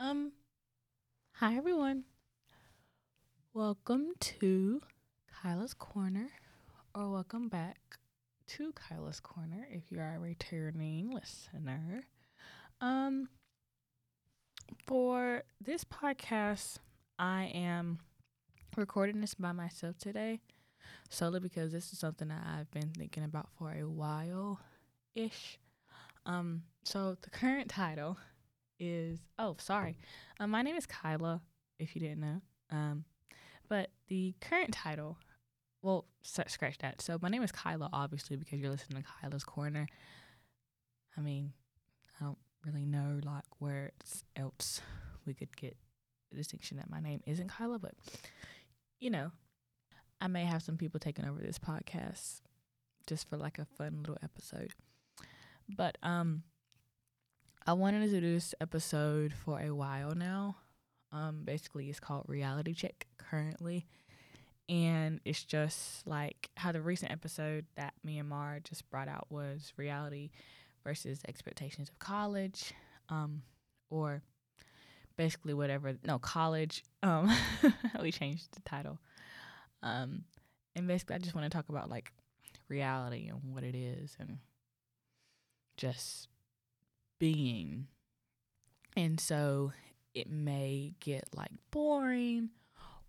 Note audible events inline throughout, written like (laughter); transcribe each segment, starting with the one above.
Um, hi everyone. Welcome to Kyla's Corner, or welcome back to Kyla's Corner if you are a returning listener. Um, for this podcast, I am recording this by myself today, solely because this is something that I've been thinking about for a while ish. Um, so the current title is oh sorry, um, my name is Kyla. If you didn't know, um, but the current title, well, scratch that. So my name is Kyla, obviously, because you're listening to Kyla's Corner. I mean, I don't really know like where else we could get the distinction that my name isn't Kyla, but you know, I may have some people taking over this podcast just for like a fun little episode. But um I wanted to do this episode for a while now. Um, basically, it's called Reality Check currently. And it's just like how the recent episode that me and Mar just brought out was reality versus expectations of college, um, or basically whatever. No, college. Um, (laughs) we changed the title. Um, and basically, I just want to talk about like reality and what it is, and just being. And so it may get like boring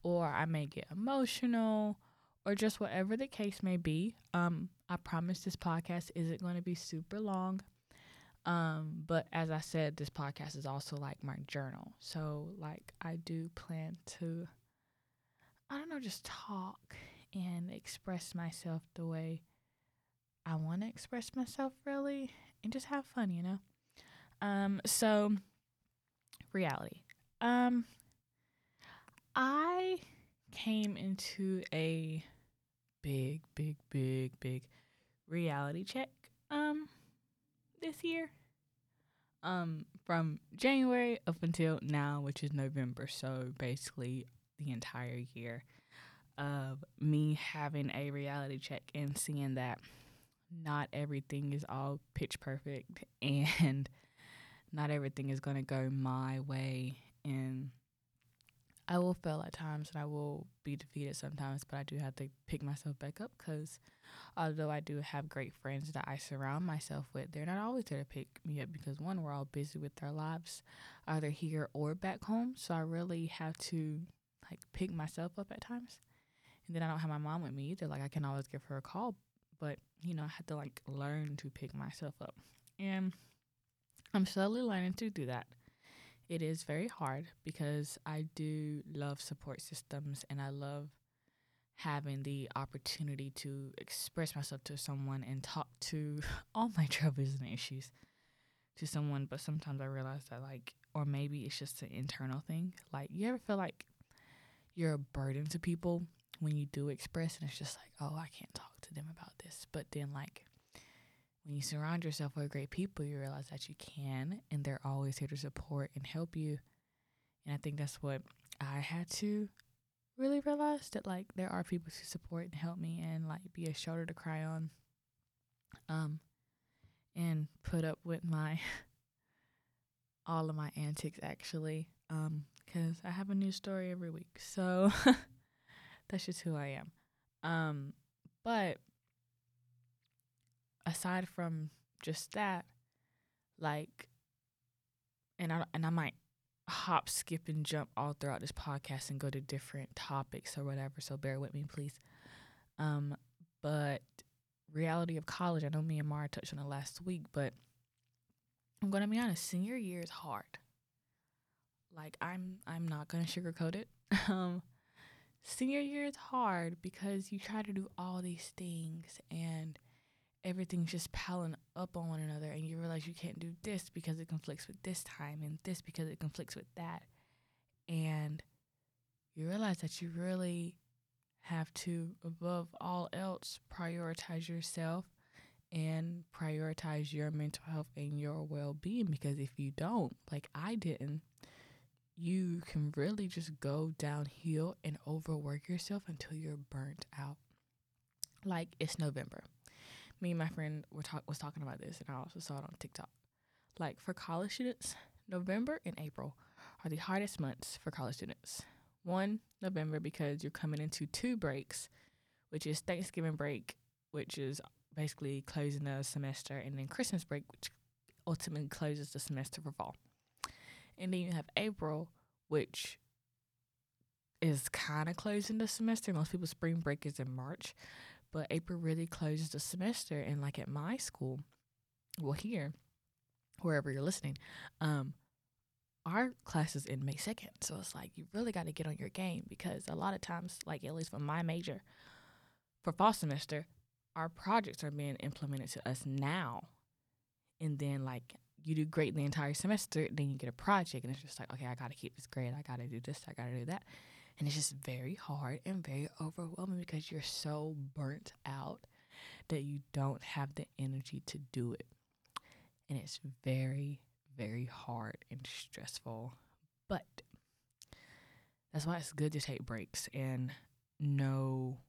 or I may get emotional or just whatever the case may be. Um I promise this podcast isn't going to be super long. Um but as I said this podcast is also like my journal. So like I do plan to I don't know just talk and express myself the way I want to express myself really and just have fun, you know? Um, so reality. Um, I came into a big, big, big, big reality check um this year. Um, from January up until now, which is November. So basically the entire year of me having a reality check and seeing that not everything is all pitch perfect (laughs) and not everything is going to go my way and I will fail at times and I will be defeated sometimes, but I do have to pick myself back up because although I do have great friends that I surround myself with, they're not always there to pick me up because one, we're all busy with our lives, either here or back home. So I really have to like pick myself up at times. And then I don't have my mom with me either. Like I can always give her a call, but you know, I have to like learn to pick myself up. And I'm slowly learning to do that. It is very hard because I do love support systems and I love having the opportunity to express myself to someone and talk to (laughs) all my troubles and issues to someone. But sometimes I realize that, like, or maybe it's just an internal thing. Like, you ever feel like you're a burden to people when you do express, and it's just like, oh, I can't talk to them about this. But then, like, when you surround yourself with great people, you realize that you can, and they're always here to support and help you. And I think that's what I had to really realize that like there are people who support and help me and like be a shoulder to cry on. Um, and put up with my (laughs) all of my antics actually. Um, because I have a new story every week, so (laughs) that's just who I am. Um, but aside from just that, like, and I and I might hop, skip, and jump all throughout this podcast and go to different topics or whatever. So bear with me, please. Um, but reality of college. I know me and Mara touched on it last week, but I'm gonna be honest. Senior year is hard. Like I'm, I'm not gonna sugarcoat it. (laughs) um, senior year is hard because you try to do all these things and everything's just piling up on one another and you realize you can't do this because it conflicts with this time and this because it conflicts with that. And you realize that you really have to above all else prioritize yourself and prioritize your mental health and your well-being because if you don't like I didn't you can really just go downhill and overwork yourself until you're burnt out. Like it's November me and my friend were talk was talking about this, and I also saw it on TikTok. Like for college students, November and April are the hardest months for college students. One, November, because you're coming into two breaks, which is Thanksgiving break, which is basically closing the semester, and then Christmas break, which ultimately closes the semester for fall. And then you have April, which is kind of closing the semester. Most people's spring break is in March, but April really closes the semester. And like at my school, well, here, wherever you're listening, um, our class is in May 2nd. So it's like you really got to get on your game because a lot of times, like at least for my major, for fall semester, our projects are being implemented to us now. And then, like, you do great the entire semester, then you get a project, and it's just like, okay, I got to keep this grade. I got to do this. I got to do that. And it's just very hard and very overwhelming because you're so burnt out that you don't have the energy to do it. And it's very, very hard and stressful. But that's why it's good to take breaks and know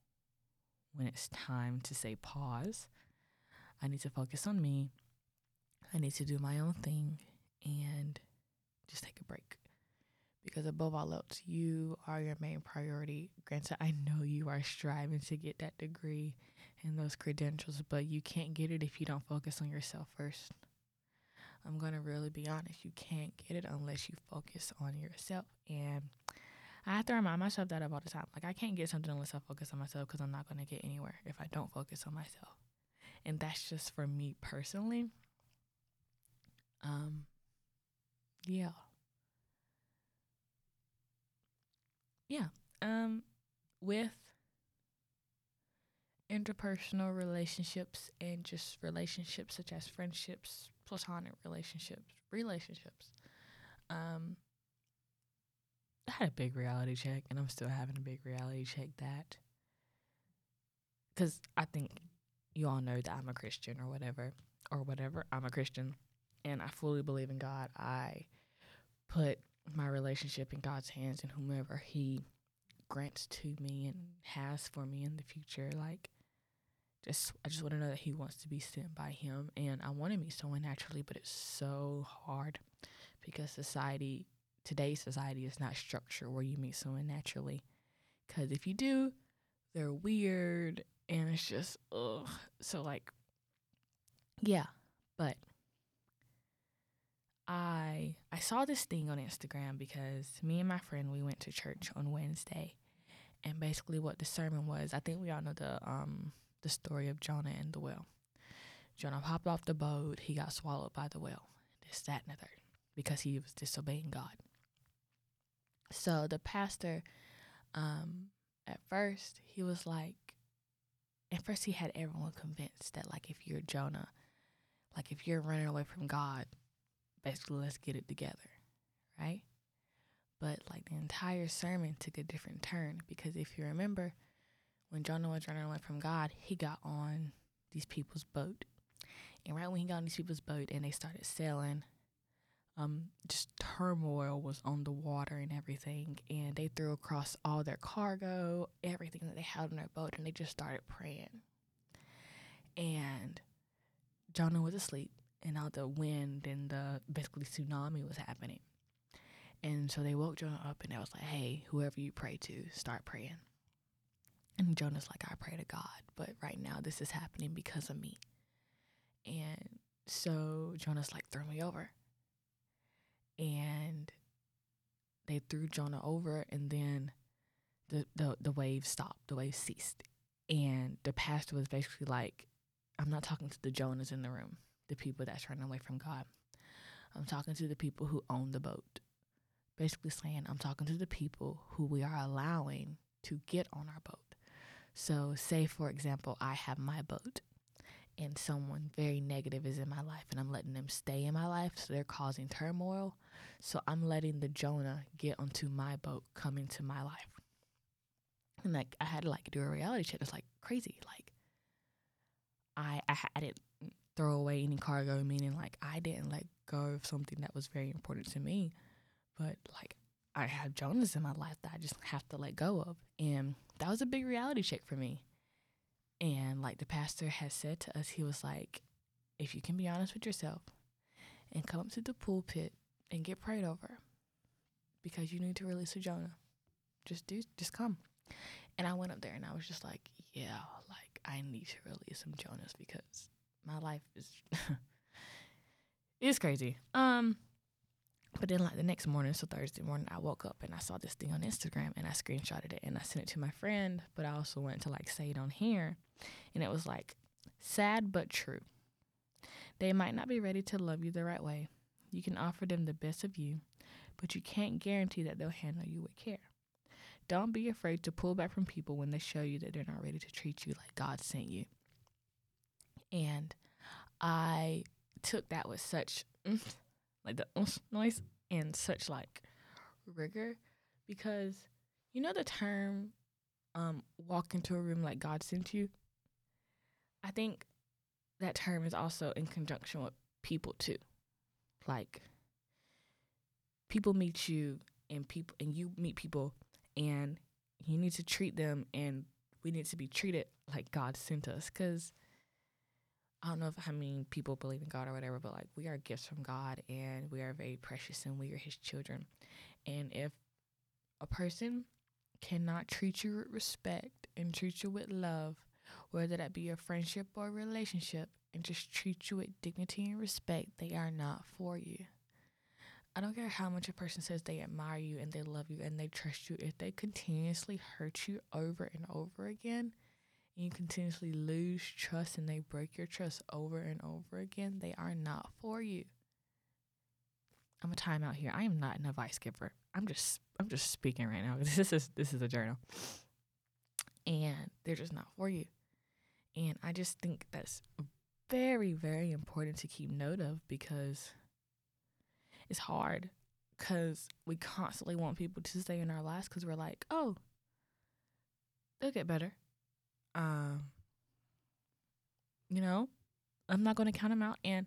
when it's time to say pause. I need to focus on me. I need to do my own thing and just take a break. Because above all else, you are your main priority. Granted, I know you are striving to get that degree and those credentials, but you can't get it if you don't focus on yourself first. I'm going to really be honest. You can't get it unless you focus on yourself. And I have to remind myself that all the time. Like, I can't get something unless I focus on myself because I'm not going to get anywhere if I don't focus on myself. And that's just for me personally. Um, yeah. Yeah. Um, with interpersonal relationships and just relationships such as friendships, platonic relationships, relationships. Um, I had a big reality check, and I'm still having a big reality check that because I think you all know that I'm a Christian or whatever, or whatever. I'm a Christian, and I fully believe in God. I put my relationship in God's hands, and whomever He grants to me and has for me in the future, like just I just want to know that he wants to be sent by him and I want to meet someone naturally, but it's so hard because society today's society is not structured where you meet someone naturally. Cause if you do, they're weird and it's just ugh. So like yeah, but I I saw this thing on Instagram because me and my friend we went to church on Wednesday and basically what the sermon was, I think we all know the um the story of Jonah and the whale. Jonah hopped off the boat, he got swallowed by the whale. This, that, and the third, because he was disobeying God. So the pastor, um, at first, he was like, at first, he had everyone convinced that, like, if you're Jonah, like, if you're running away from God, basically, let's get it together, right? But, like, the entire sermon took a different turn because if you remember, when Jonah was running away from God, he got on these people's boat. And right when he got on these people's boat and they started sailing, um, just turmoil was on the water and everything. And they threw across all their cargo, everything that they had on their boat, and they just started praying. And Jonah was asleep, and all the wind and the basically tsunami was happening. And so they woke Jonah up and they was like, hey, whoever you pray to, start praying. And Jonah's like, I pray to God, but right now this is happening because of me. And so Jonah's like, throw me over. And they threw Jonah over, and then the, the, the wave stopped, the wave ceased. And the pastor was basically like, I'm not talking to the Jonahs in the room, the people that's running away from God. I'm talking to the people who own the boat. Basically saying, I'm talking to the people who we are allowing to get on our boat. So, say for example, I have my boat and someone very negative is in my life and I'm letting them stay in my life, so they're causing turmoil. So, I'm letting the Jonah get onto my boat, come into my life. And like I had to like do a reality check. It's like crazy. Like I I, I didn't throw away any cargo, meaning like I didn't let go of something that was very important to me. But like I have Jonahs in my life that I just have to let go of. And that was a big reality check for me. And like the pastor has said to us, he was like, if you can be honest with yourself and come up to the pulpit and get prayed over, because you need to release a Jonah. Just do, just come. And I went up there and I was just like, yeah, like I need to release some Jonahs because my life is (laughs) it's crazy. Um, but then like the next morning, so Thursday morning, I woke up and I saw this thing on Instagram and I screenshotted it and I sent it to my friend, but I also went to like say it on here, and it was like sad but true. They might not be ready to love you the right way. You can offer them the best of you, but you can't guarantee that they'll handle you with care. Don't be afraid to pull back from people when they show you that they're not ready to treat you like God sent you. And I took that with such like the noise and such like rigor because you know the term um walk into a room like God sent you. I think that term is also in conjunction with people too. Like people meet you and people and you meet people and you need to treat them and we need to be treated like God sent us cuz I don't know if how many people believe in God or whatever, but like we are gifts from God and we are very precious and we are his children. And if a person cannot treat you with respect and treat you with love, whether that be a friendship or a relationship, and just treat you with dignity and respect, they are not for you. I don't care how much a person says they admire you and they love you and they trust you, if they continuously hurt you over and over again, and you continuously lose trust and they break your trust over and over again, they are not for you. I'm a timeout here. I am not an advice giver. I'm just I'm just speaking right now. (laughs) This is this is a journal. And they're just not for you. And I just think that's very, very important to keep note of because it's hard because we constantly want people to stay in our lives because we're like, oh, they'll get better. Um, you know, I'm not going to count them out. And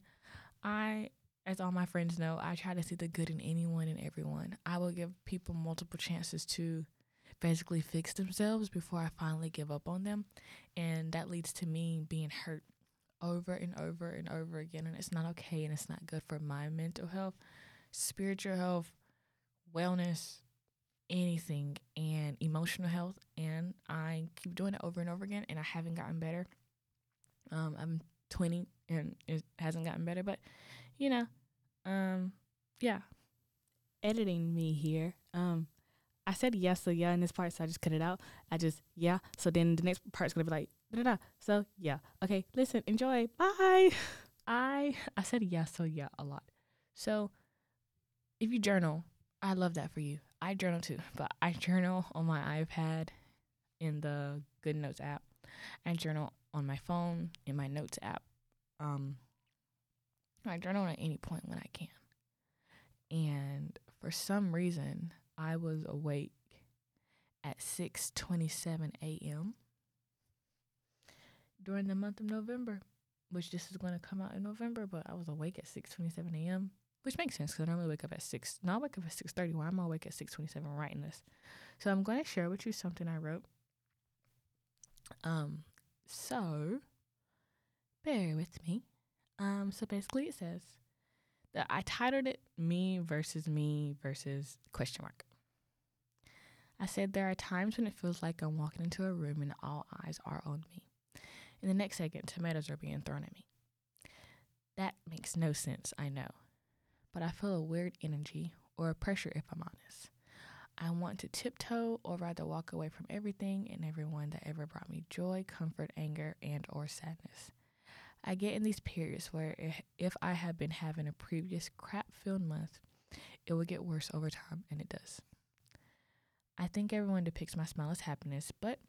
I, as all my friends know, I try to see the good in anyone and everyone. I will give people multiple chances to basically fix themselves before I finally give up on them. And that leads to me being hurt over and over and over again. And it's not okay and it's not good for my mental health, spiritual health, wellness, anything and emotional health and I keep doing it over and over again and I haven't gotten better. Um I'm 20 and it hasn't gotten better, but you know, um yeah. Editing me here. Um I said yes, so yeah in this part, so I just cut it out. I just yeah. So then the next part's gonna be like da da da. So yeah. Okay, listen, enjoy. Bye. (laughs) I I said yes, so yeah a lot. So if you journal, I love that for you. I journal too, (laughs) but I journal on my iPad in the Good Notes app. I journal on my phone in my Notes app. Um, I journal at any point when I can. And for some reason, I was awake at 6:27 a.m. during the month of November, which this is going to come out in November, but I was awake at 6:27 a.m which makes sense because I normally wake up at six. Now I wake up at six thirty. Why am I awake at six twenty seven writing this? So I'm going to share with you something I wrote. Um, so bear with me. Um, so basically it says that I titled it "Me versus Me versus question mark." I said there are times when it feels like I'm walking into a room and all eyes are on me. In the next second, tomatoes are being thrown at me. That makes no sense, I know but I feel a weird energy or a pressure if I'm honest. I want to tiptoe or rather walk away from everything and everyone that ever brought me joy, comfort, anger, and or sadness. I get in these periods where if I have been having a previous crap-filled month, it will get worse over time and it does. I think everyone depicts my smile as happiness, but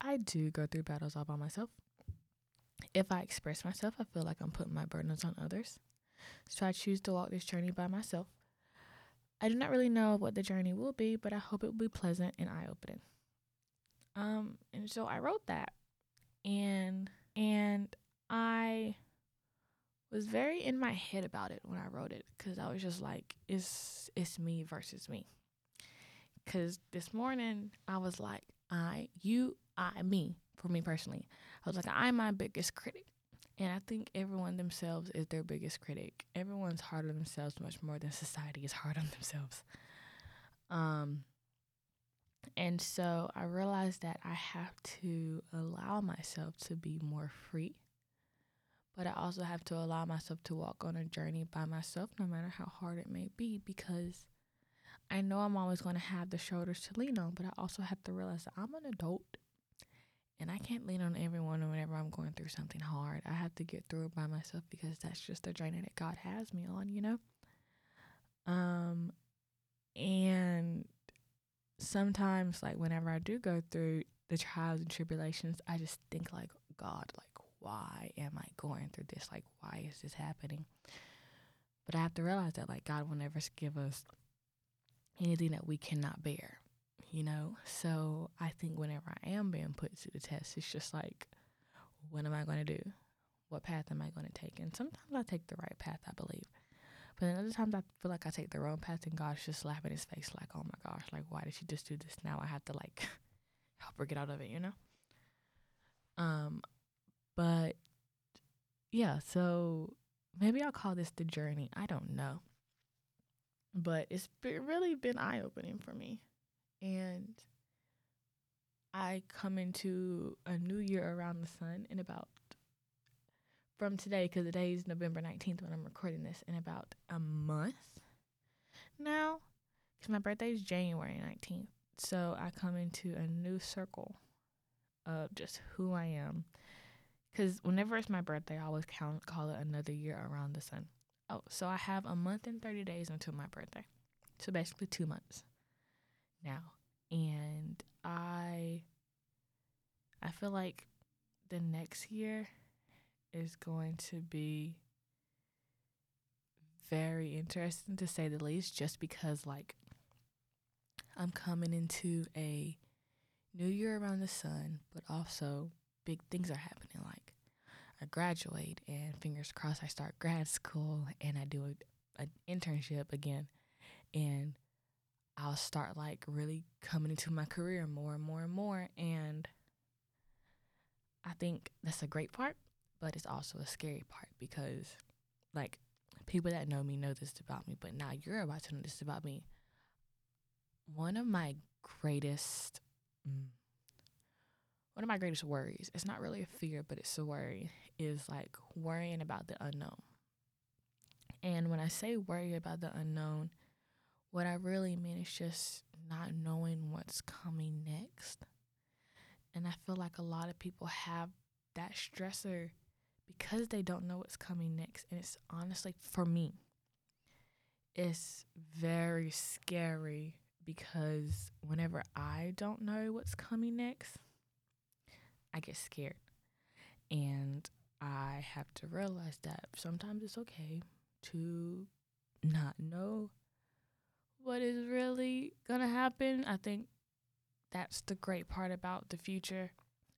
I do go through battles all by myself. If I express myself, I feel like I'm putting my burdens on others. So I choose to walk this journey by myself. I do not really know what the journey will be, but I hope it will be pleasant and eye opening. Um, and so I wrote that. And and I was very in my head about it when I wrote it because I was just like, it's it's me versus me. Cause this morning I was like, I, you, I, me, for me personally. I was like, I'm my biggest critic. And I think everyone themselves is their biggest critic. Everyone's hard on themselves much more than society is hard on themselves. Um, and so I realized that I have to allow myself to be more free. But I also have to allow myself to walk on a journey by myself, no matter how hard it may be, because I know I'm always going to have the shoulders to lean on, but I also have to realize that I'm an adult and I can't lean on everyone whenever I'm going through something hard. I have to get through it by myself because that's just the journey that God has me on, you know? Um, and sometimes like whenever I do go through the trials and tribulations, I just think like God, like why am I going through this? Like why is this happening? But I have to realize that like God will never give us anything that we cannot bear, you know? So I think whenever I am being put to the test, it's just like, what am I going to do? What path am I going to take? And sometimes I take the right path, I believe. But then other times I feel like I take the wrong path and God's just slapping his face like, oh my gosh, like why did she just do this? Now I have to like (laughs) help her get out of it, you know? Um but yeah, so maybe I'll call this the journey. I don't know. But it's really been eye opening for me. And I come into a new year around the sun in about from today because the day is November 19th when I'm recording this in about a month now because my birthday is January 19th. So I come into a new circle of just who I am. Because whenever it's my birthday, I always count, call it another year around the sun. Oh, so I have a month and 30 days until my birthday. So basically two months now. And I I feel like the next year is going to be very interesting to say the least, just because like I'm coming into a new year around the sun, but also big things are happening. Like I graduate, and fingers crossed, I start grad school, and I do a, an internship again, and I'll start like really coming into my career more and more and more, and I think that's a great part but it's also a scary part because like people that know me know this about me, but now you're about to know this about me. One of my greatest mm, one of my greatest worries, it's not really a fear, but it's a worry, is like worrying about the unknown. And when I say worry about the unknown, what I really mean is just not knowing what's coming next. And I feel like a lot of people have that stressor because they don't know what's coming next. And it's honestly, for me, it's very scary because whenever I don't know what's coming next, I get scared. And I have to realize that sometimes it's okay to not know what is really going to happen. I think that's the great part about the future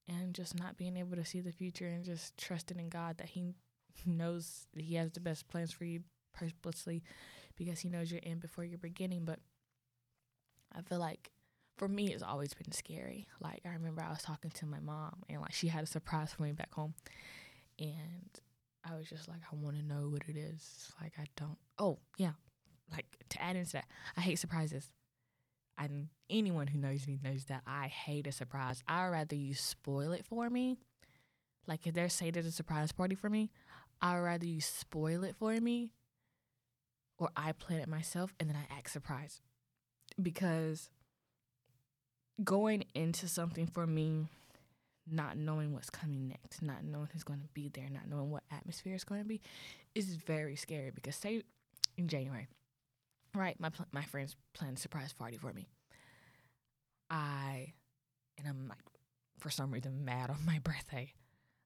and just not being able to see the future and just trusting in God that He knows He has the best plans for you purposely because He knows your end before your beginning. But I feel like for me, it's always been scary. Like, I remember I was talking to my mom and like she had a surprise for me back home. And I was just like, I want to know what it is. Like, I don't. Oh, yeah. Like, to add into that, I hate surprises and anyone who knows me knows that I hate a surprise. I'd rather you spoil it for me. Like if they're saying there's a surprise party for me, I'd rather you spoil it for me or I plan it myself and then I act surprised. Because going into something for me, not knowing what's coming next, not knowing who's going to be there, not knowing what atmosphere is going to be, is very scary. Because say in January, right? My pl- my friends planned a surprise party for me. I and I'm like, for some reason, mad (laughs) on my birthday.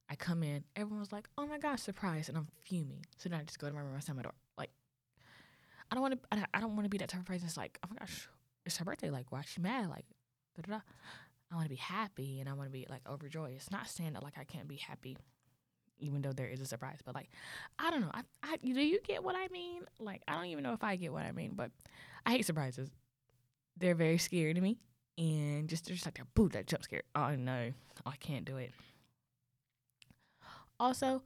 I come in, everyone was like, "Oh my gosh, surprise!" and I'm fuming. So then I just go to my room and slam my door. Like, I don't want to. I, don't want to be that type of person. It's like, oh my gosh, it's her birthday. Like, why is she mad? Like, da da da. I want to be happy and I want to be like overjoyed. It's not saying that like I can't be happy even though there is a surprise. But like, I don't know. I, I do you get what I mean? Like, I don't even know if I get what I mean, but I hate surprises. They're very scary to me, and just they're just like that boo, that jump scare. Oh no, oh, I can't do it. Also,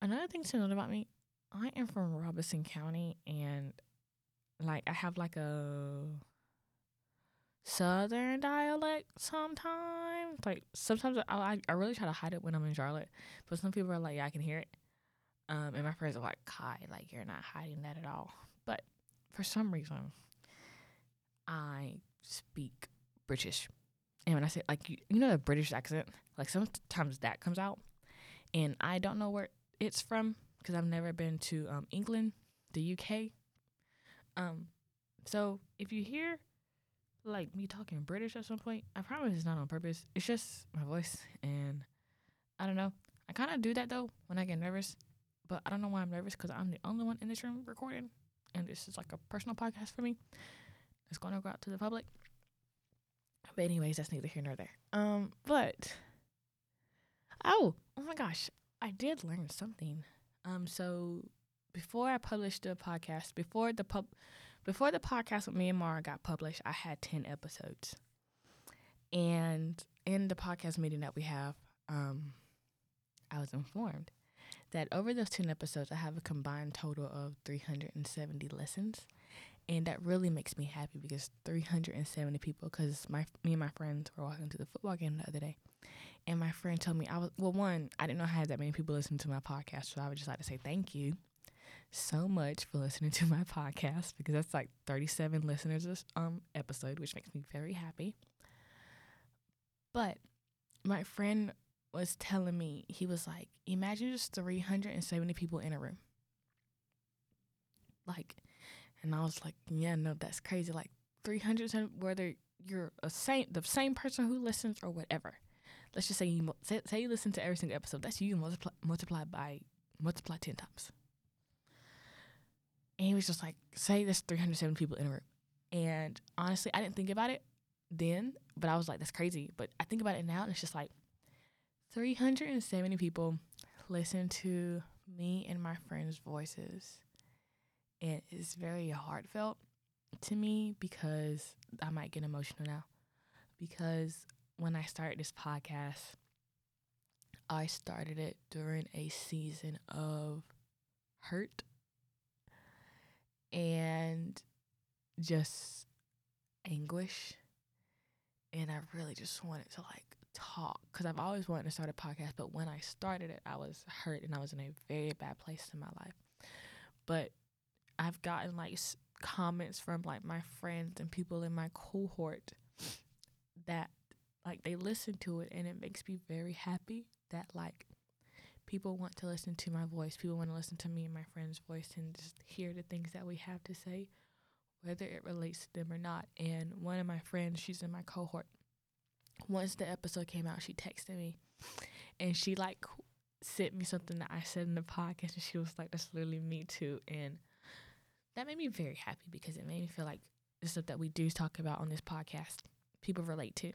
another thing to note about me, I am from Robeson County, and like I have like a southern dialect sometimes. Like sometimes I, I really try to hide it when I'm in Charlotte, but some people are like, yeah, I can hear it. Um, and my friends are like, Kai, like you're not hiding that at all. But for some reason, I speak British, and when I say like you, you know the British accent, like sometimes that comes out, and I don't know where it's from because I've never been to um, England, the UK. Um, so if you hear like me talking British at some point, I promise it's not on purpose. It's just my voice, and I don't know. I kind of do that though when I get nervous, but I don't know why I'm nervous because I'm the only one in this room recording, and this is like a personal podcast for me. It's going to go out to the public. But anyways, that's neither here nor there. Um, but oh, oh my gosh, I did learn something. Um, so before I published the podcast, before the pub, before the podcast with me and Mara got published, I had ten episodes, and in the podcast meeting that we have, um, I was informed that over those ten episodes, I have a combined total of three hundred and seventy lessons, and that really makes me happy because three hundred and seventy people. Because my me and my friends were walking to the football game the other day, and my friend told me I was well. One, I didn't know I had that many people listening to my podcast, so I would just like to say thank you so much for listening to my podcast because that's like 37 listeners this um episode, which makes me very happy. But my friend was telling me he was like, imagine just 370 people in a room. Like, and I was like, yeah, no, that's crazy. Like 300, whether you're a same the same person who listens or whatever let's just say you say, say you listen to every single episode. That's you multiply multiply by multiply ten times. And he was just like, say there's 307 people in a room. And honestly, I didn't think about it then, but I was like, that's crazy. But I think about it now, and it's just like 370 people listen to me and my friends' voices. And it's very heartfelt to me because I might get emotional now. Because when I started this podcast, I started it during a season of hurt and just anguish. And I really just wanted to like talk because I've always wanted to start a podcast, but when I started it, I was hurt and I was in a very bad place in my life. But I've gotten like comments from like my friends and people in my cohort that like they listen to it and it makes me very happy that like people want to listen to my voice. People want to listen to me and my friend's voice and just hear the things that we have to say whether it relates to them or not. And one of my friends she's in my cohort once the episode came out she texted me and she like sent me something that i said in the podcast and she was like that's literally me too. And that made me very happy because it made me feel like the stuff that we do talk about on this podcast people relate to.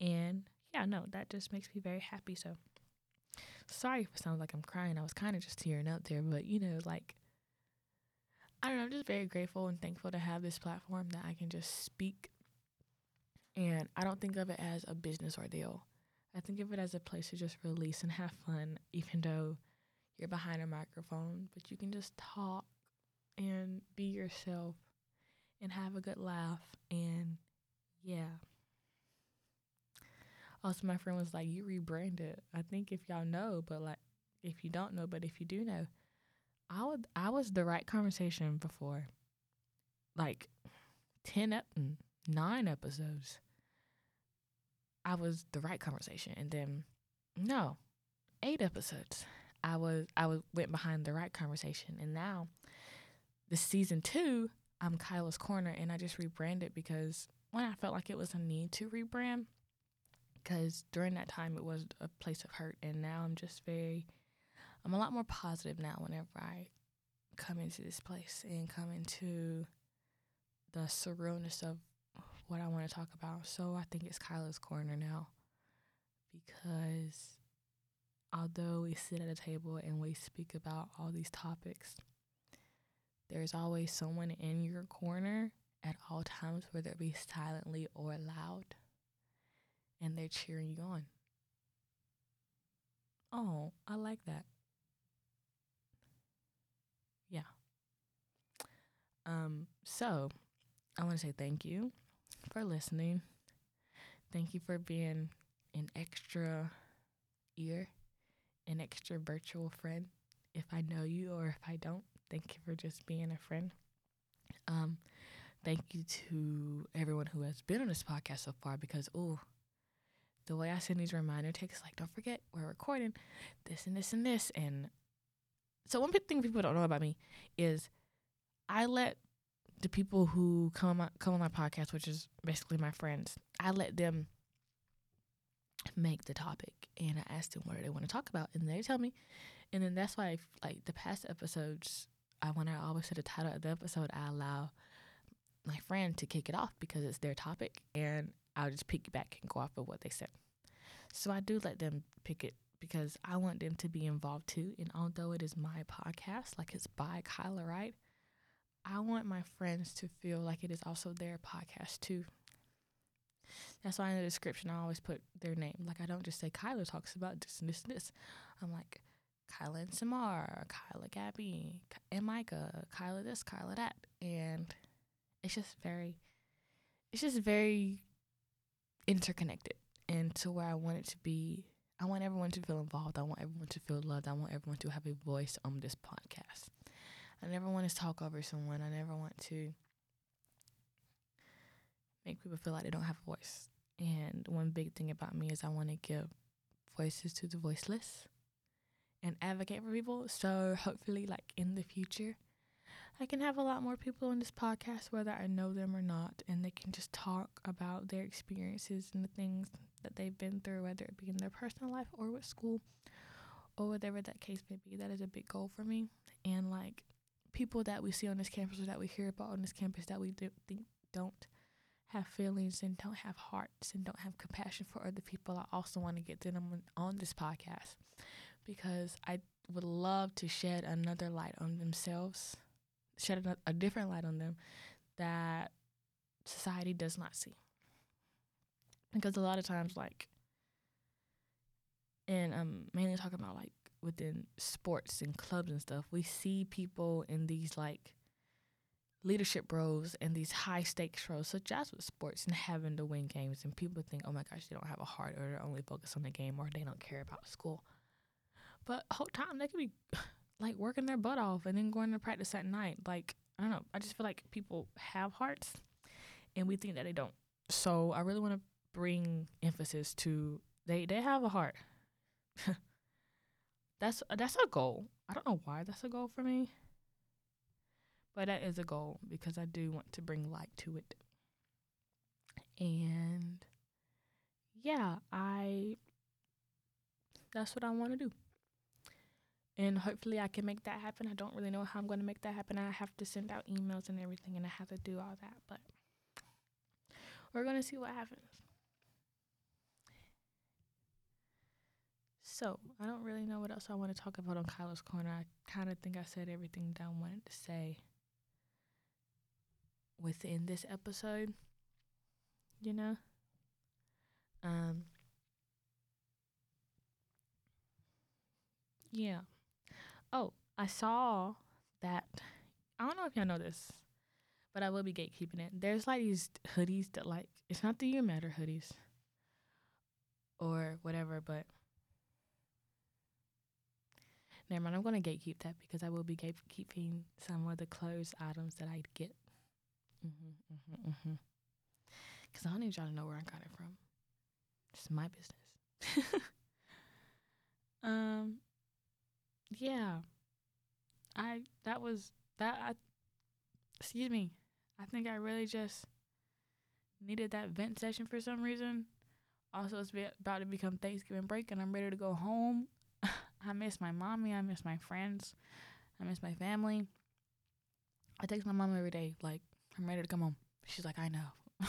And yeah, no, that just makes me very happy. So sorry if it sounds like I'm crying. I was kind of just tearing up there, but you know, like, I don't know, I'm just very grateful and thankful to have this platform that I can just speak. And I don't think of it as a business ordeal. I think of it as a place to just release and have fun, even though you're behind a microphone, but you can just talk and be yourself and have a good laugh. And yeah. Also, my friend was like, "You rebranded." I think if y'all know, but like if you don't know, but if you do know, I would I was the right conversation before, like ten ep- mm, nine episodes. I was the right conversation, and then no, eight episodes. I was I was went behind the right conversation, and now the season two, I'm Kyla's Corner, and I just rebranded because when I felt like it was a need to rebrand because during that time it was a place of hurt and now i'm just very i'm a lot more positive now whenever i come into this place and come into the surrealness of what i want to talk about. So i think it's kyla's corner now because although we sit at a table and we speak about all these topics there's always someone in your corner at all times whether it be silently or loud and they're cheering you on. Oh, I like that. Yeah. Um, so I want to say thank you for listening. Thank you for being an extra ear, an extra virtual friend. If I know you or if I don't, thank you for just being a friend. Um, thank you to everyone who has been on this podcast so far because oh, the way I send these reminder texts, like don't forget we're recording this and this and this, and so one thing people don't know about me is I let the people who come on my, come on my podcast, which is basically my friends, I let them make the topic and I ask them what they want to talk about, and they tell me, and then that's why like the past episodes, I when I always say the title of the episode, I allow my friend to kick it off because it's their topic, and I'll just piggyback and go off of what they said. So I do let them pick it because I want them to be involved too. And although it is my podcast, like it's by Kyla Wright, I want my friends to feel like it is also their podcast too. That's why in the description I always put their name. Like I don't just say Kyla talks about this and this and this. I'm like Kyla and Samar, Kyla Gabby, and Micah, Kyla this, Kyla that. And it's just very it's just very interconnected and to where I want it to be I want everyone to feel involved. I want everyone to feel loved. I want everyone to have a voice on this podcast. I never want to talk over someone. I never want to make people feel like they don't have a voice. And one big thing about me is I want to give voices to the voiceless and advocate for people. So hopefully, like in the future, I can have a lot more people on this podcast, whether I know them or not, and they can just talk about their experiences and the things that they've been through, whether it be in their personal life or with school or whatever that case may be. That is a big goal for me. And like people that we see on this campus or that we hear about on this campus that we do think don't have feelings and don't have hearts and don't have compassion for other people, I also want to get to them on this podcast because I would love to shed another light on themselves shed a, a different light on them that society does not see. Because a lot of times, like, and I'm mainly talking about like within sports and clubs and stuff, we see people in these like leadership roles and these high stakes roles, such as with sports and having to win games. And people think, oh my gosh, they don't have a heart or they're only focused on the game or they don't care about school. But whole time they could be like working their butt off and then going to practice at night. Like, I don't know. I just feel like people have hearts and we think that they don't. So I really want to bring emphasis to they they have a heart. (laughs) that's that's a goal. I don't know why that's a goal for me. But that is a goal because I do want to bring light to it. And yeah, I that's what I want to do and hopefully I can make that happen. I don't really know how I'm going to make that happen. I have to send out emails and everything, and I have to do all that, but we're going to see what happens. So, I don't really know what else I want to talk about on Kyla's Corner. I kind of think I said everything that I wanted to say within this episode, you know? Um, yeah. Oh, I saw that. I don't know if y'all know this, but I will be gatekeeping it. There's like these hoodies that like it's not the You Matter hoodies or whatever, but never mind. I'm gonna gatekeep that because I will be gatekeeping some of the clothes items that I get. Mhm, mhm, mhm. Cause I don't need y'all to know where I got it from. It's my business. (laughs) um, yeah, I that was that. I, excuse me. I think I really just needed that vent session for some reason. Also, it's about to become Thanksgiving break, and I'm ready to go home. (laughs) I miss my mommy. I miss my friends. I miss my family. I text my mom every day, like, I'm ready to come home. She's like, I know. (laughs)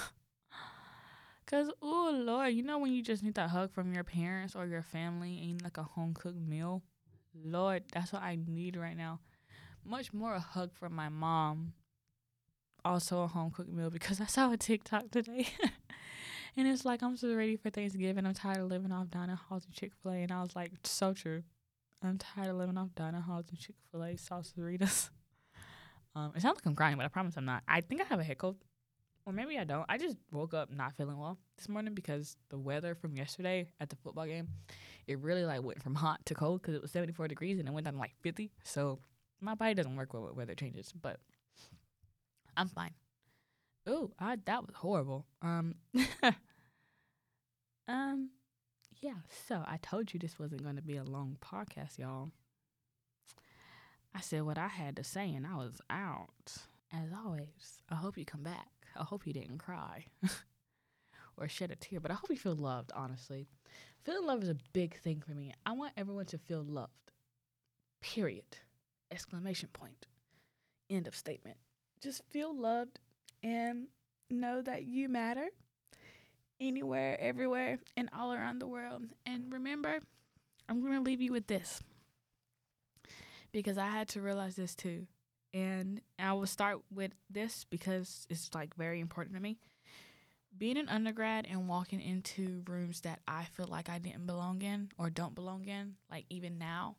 Cause oh Lord, you know when you just need that hug from your parents or your family and like a home cooked meal? Lord, that's what I need right now. Much more a hug from my mom. Also a home cooked meal because I saw a TikTok today. (laughs) and it's like I'm so ready for Thanksgiving. I'm tired of living off Donna Halls and Chick fil A. And I was like, so true. I'm tired of living off Donna Halls and Chick fil A Salsarita's. (laughs) Um, it sounds like I'm crying, but I promise I'm not. I think I have a hiccup or maybe I don't. I just woke up not feeling well this morning because the weather from yesterday at the football game, it really like went from hot to cold because it was 74 degrees and it went down to like 50. So my body doesn't work well with weather changes, but I'm fine. Oh, that was horrible. Um, (laughs) um, yeah. So I told you this wasn't going to be a long podcast, y'all. I said what I had to say, and I was out. As always, I hope you come back. I hope you didn't cry (laughs) or shed a tear, but I hope you feel loved, honestly. Feeling love is a big thing for me. I want everyone to feel loved. Period. Exclamation point. End of statement. Just feel loved and know that you matter anywhere, everywhere, and all around the world. And remember, I'm going to leave you with this because I had to realize this too. And I will start with this because it's like very important to me. Being an undergrad and walking into rooms that I feel like I didn't belong in or don't belong in, like even now,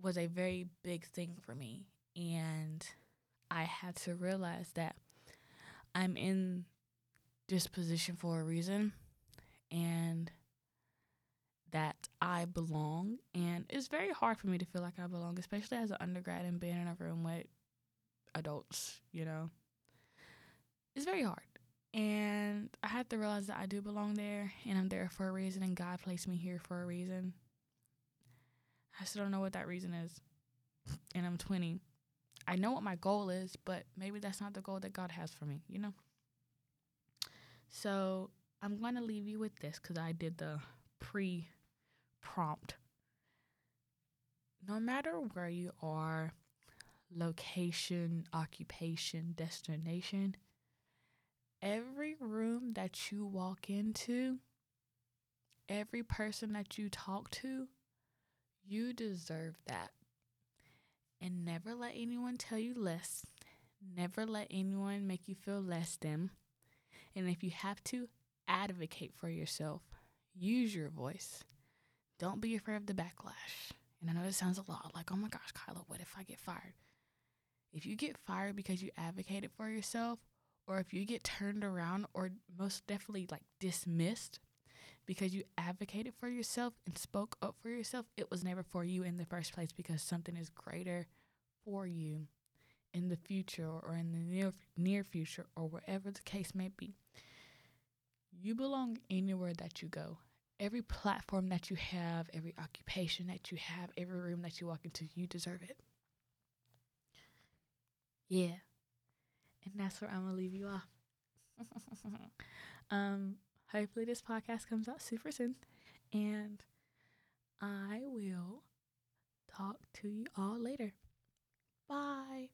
was a very big thing for me. And I had to realize that I'm in this position for a reason and that I belong. And it's very hard for me to feel like I belong, especially as an undergrad and being in a room with adults, you know. It's very hard. And I had to realize that I do belong there and I'm there for a reason and God placed me here for a reason. I still don't know what that reason is. And I'm 20. I know what my goal is, but maybe that's not the goal that God has for me, you know? So I'm going to leave you with this because I did the pre prompt. No matter where you are, location, occupation, destination, every room that you walk into, every person that you talk to, you deserve that. And never let anyone tell you less. Never let anyone make you feel less than. And if you have to, advocate for yourself. Use your voice. Don't be afraid of the backlash. And I know this sounds a lot like, oh my gosh, Kyla, what if I get fired? If you get fired because you advocated for yourself, or if you get turned around, or most definitely like dismissed because you advocated for yourself and spoke up for yourself, it was never for you in the first place because something is greater for you in the future or in the near near future or wherever the case may be. You belong anywhere that you go. Every platform that you have, every occupation that you have, every room that you walk into, you deserve it. Yeah. And that's where I'm to leave you off. um hopefully this podcast comes out super soon and I will talk to you all later. Bye.